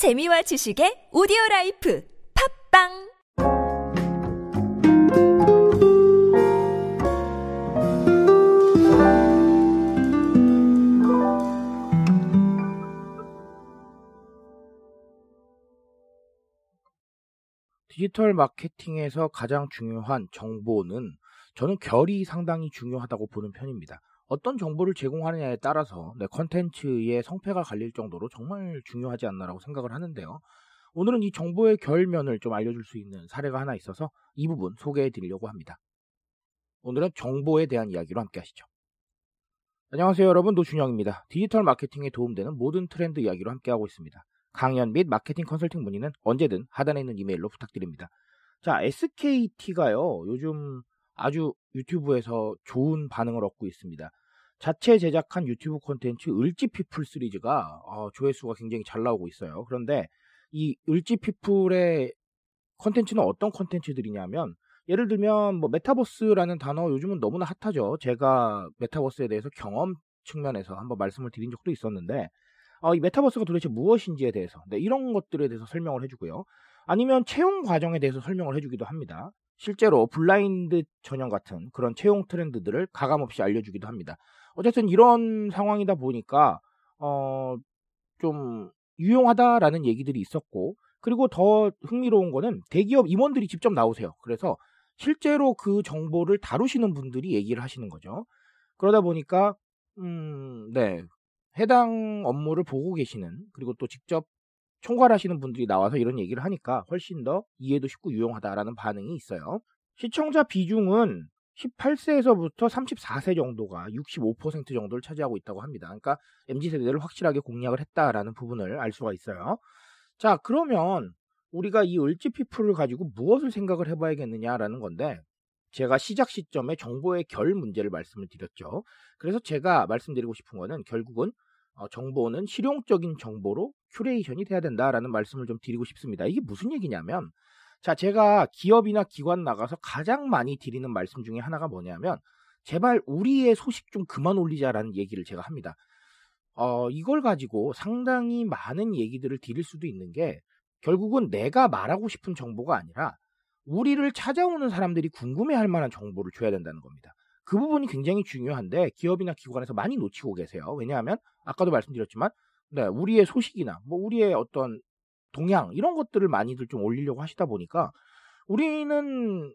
재미와 지식의 오디오 라이프 팟빵 디지털 마케팅에서 가장 중요한 정보는 저는 결이 상당히 중요하다고 보는 편입니다. 어떤 정보를 제공하느냐에 따라서 내 컨텐츠의 성패가 갈릴 정도로 정말 중요하지 않나라고 생각을 하는데요. 오늘은 이 정보의 결면을 좀 알려줄 수 있는 사례가 하나 있어서 이 부분 소개해 드리려고 합니다. 오늘은 정보에 대한 이야기로 함께 하시죠. 안녕하세요 여러분 노준영입니다. 디지털 마케팅에 도움되는 모든 트렌드 이야기로 함께하고 있습니다. 강연 및 마케팅 컨설팅 문의는 언제든 하단에 있는 이메일로 부탁드립니다. 자, SKT가요, 요즘 아주 유튜브에서 좋은 반응을 얻고 있습니다. 자체 제작한 유튜브 콘텐츠 을지피플 시리즈가 어, 조회수가 굉장히 잘 나오고 있어요. 그런데 이 을지피플의 콘텐츠는 어떤 콘텐츠들이냐면 예를 들면 뭐 메타버스라는 단어 요즘은 너무나 핫하죠. 제가 메타버스에 대해서 경험 측면에서 한번 말씀을 드린 적도 있었는데 어, 이 메타버스가 도대체 무엇인지에 대해서 네, 이런 것들에 대해서 설명을 해주고요. 아니면 채용 과정에 대해서 설명을 해주기도 합니다. 실제로 블라인드 전형 같은 그런 채용 트렌드들을 가감없이 알려주기도 합니다. 어쨌든 이런 상황이다 보니까 어, 좀 유용하다라는 얘기들이 있었고 그리고 더 흥미로운 거는 대기업 임원들이 직접 나오세요. 그래서 실제로 그 정보를 다루시는 분들이 얘기를 하시는 거죠. 그러다 보니까 음, 네. 해당 업무를 보고 계시는 그리고 또 직접 총괄하시는 분들이 나와서 이런 얘기를 하니까 훨씬 더 이해도 쉽고 유용하다라는 반응이 있어요. 시청자 비중은 18세에서부터 34세 정도가 65% 정도를 차지하고 있다고 합니다. 그러니까 MZ세대를 확실하게 공략을 했다라는 부분을 알 수가 있어요. 자, 그러면 우리가 이 을지 피플을 가지고 무엇을 생각을 해봐야겠느냐라는 건데 제가 시작 시점에 정보의 결 문제를 말씀을 드렸죠. 그래서 제가 말씀드리고 싶은 거는 결국은 어, 정보는 실용적인 정보로 curation이 돼야 된다라는 말씀을 좀 드리고 싶습니다. 이게 무슨 얘기냐면 자, 제가 기업이나 기관 나가서 가장 많이 드리는 말씀 중에 하나가 뭐냐면 제발 우리의 소식 좀 그만 올리자라는 얘기를 제가 합니다. 어, 이걸 가지고 상당히 많은 얘기들을 드릴 수도 있는 게 결국은 내가 말하고 싶은 정보가 아니라 우리를 찾아오는 사람들이 궁금해할 만한 정보를 줘야 된다는 겁니다. 그 부분이 굉장히 중요한데 기업이나 기관에서 많이 놓치고 계세요. 왜냐하면 아까도 말씀드렸지만 네, 우리의 소식이나 뭐 우리의 어떤 동향 이런 것들을 많이들 좀 올리려고 하시다 보니까 우리는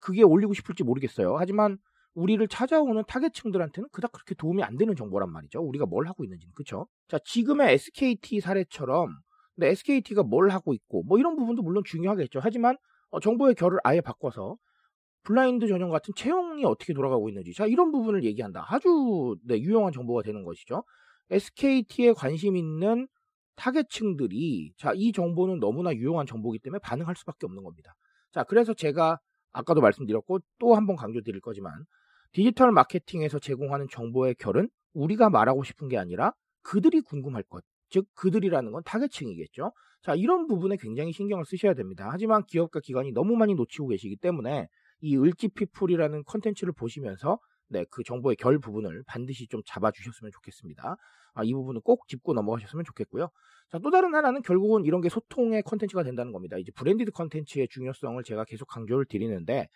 그게 올리고 싶을지 모르겠어요. 하지만 우리를 찾아오는 타겟층들한테는 그닥 그렇게 도움이 안 되는 정보란 말이죠. 우리가 뭘 하고 있는지는 그렇죠. 자 지금의 SKT 사례처럼 근데 SKT가 뭘 하고 있고 뭐 이런 부분도 물론 중요하겠죠. 하지만 어, 정보의 결을 아예 바꿔서 블라인드 전형 같은 채용이 어떻게 돌아가고 있는지 자 이런 부분을 얘기한다. 아주 네, 유용한 정보가 되는 것이죠. SKT에 관심 있는 타겟층들이 자 이 정보는 너무나 유용한 정보이기 때문에 반응할 수밖에 없는 겁니다. 자 그래서 제가 아까도 말씀드렸고 또 한 번 강조드릴 거지만 디지털 마케팅에서 제공하는 정보의 결은 우리가 말하고 싶은 게 아니라 그들이 궁금할 것, 즉 그들이라는 건 타겟층이겠죠. 자 이런 부분에 굉장히 신경을 쓰셔야 됩니다. 하지만 기업과 기관이 너무 많이 놓치고 계시기 때문에 이 을지피플이라는 컨텐츠를 보시면서 네, 그 정보의 결 부분을 반드시 좀 잡아주셨으면 좋겠습니다. 아, 이 부분은 꼭 짚고 넘어가셨으면 좋겠고요. 자, 또 다른 하나는 결국은 이런 게 소통의 컨텐츠가 된다는 겁니다. 이제 branded 컨텐츠의 중요성을 제가 계속 강조를 드리는데,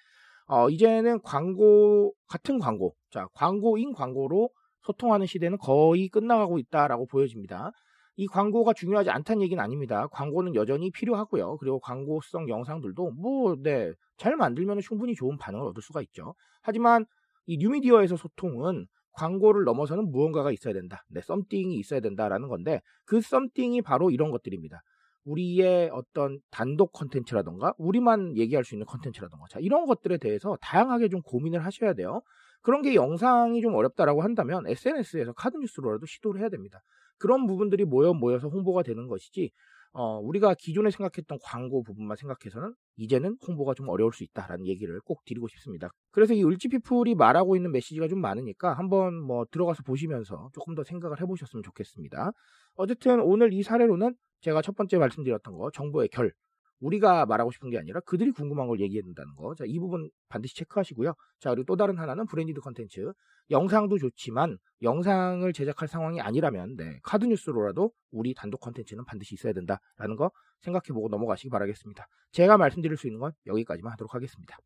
어, 이제는 광고, 같은 광고, 자, 광고인 광고로 소통하는 시대는 거의 끝나가고 있다라고 보여집니다. 이 광고가 중요하지 않다는 얘기는 아닙니다. 광고는 여전히 필요하고요. 그리고 광고성 영상들도 뭐, 네, 잘 만들면 충분히 좋은 반응을 얻을 수가 있죠. 하지만 이 뉴미디어에서 소통은 광고를 넘어서는 무언가가 있어야 된다. 네, 썸띵이 있어야 된다라는 건데 그 썸띵이 바로 이런 것들입니다. 우리의 어떤 단독 컨텐츠라던가 우리만 얘기할 수 있는 컨텐츠라던가 자 이런 것들에 대해서 다양하게 좀 고민을 하셔야 돼요. 그런 게 영상이 좀 어렵다라고 한다면 SNS에서 카드 뉴스로라도 시도를 해야 됩니다. 그런 부분들이 모여 모여서 홍보가 되는 것이지 어, 우리가 기존에 생각했던 광고 부분만 생각해서는 이제는 홍보가 좀 어려울 수 있다라는 얘기를 꼭 드리고 싶습니다. 그래서 이 을지피플이 말하고 있는 메시지가 좀 많으니까 한번 뭐 들어가서 보시면서 조금 더 생각을 해보셨으면 좋겠습니다. 어쨌든 오늘 이 사례로는 제가 첫 번째 말씀드렸던 거 정보의 결 우리가 말하고 싶은 게 아니라 그들이 궁금한 걸 얘기해야 된다는 거. 자, 이 부분 반드시 체크하시고요. 자, 그리고 또 다른 하나는 branded 컨텐츠. 영상도 좋지만 영상을 제작할 상황이 아니라면 네, 카드 뉴스로라도 우리 단독 컨텐츠는 반드시 있어야 된다라는 거 생각해 보고 넘어가시기 바라겠습니다. 제가 말씀드릴 수 있는 건 여기까지만 하도록 하겠습니다.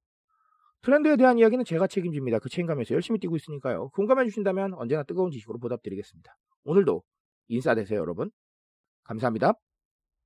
트렌드에 대한 이야기는 제가 책임집니다. 그 책임감에서 열심히 뛰고 있으니까요. 공감해 주신다면 언제나 뜨거운 지식으로 보답드리겠습니다. 오늘도 인싸 되세요, 여러분. 감사합니다.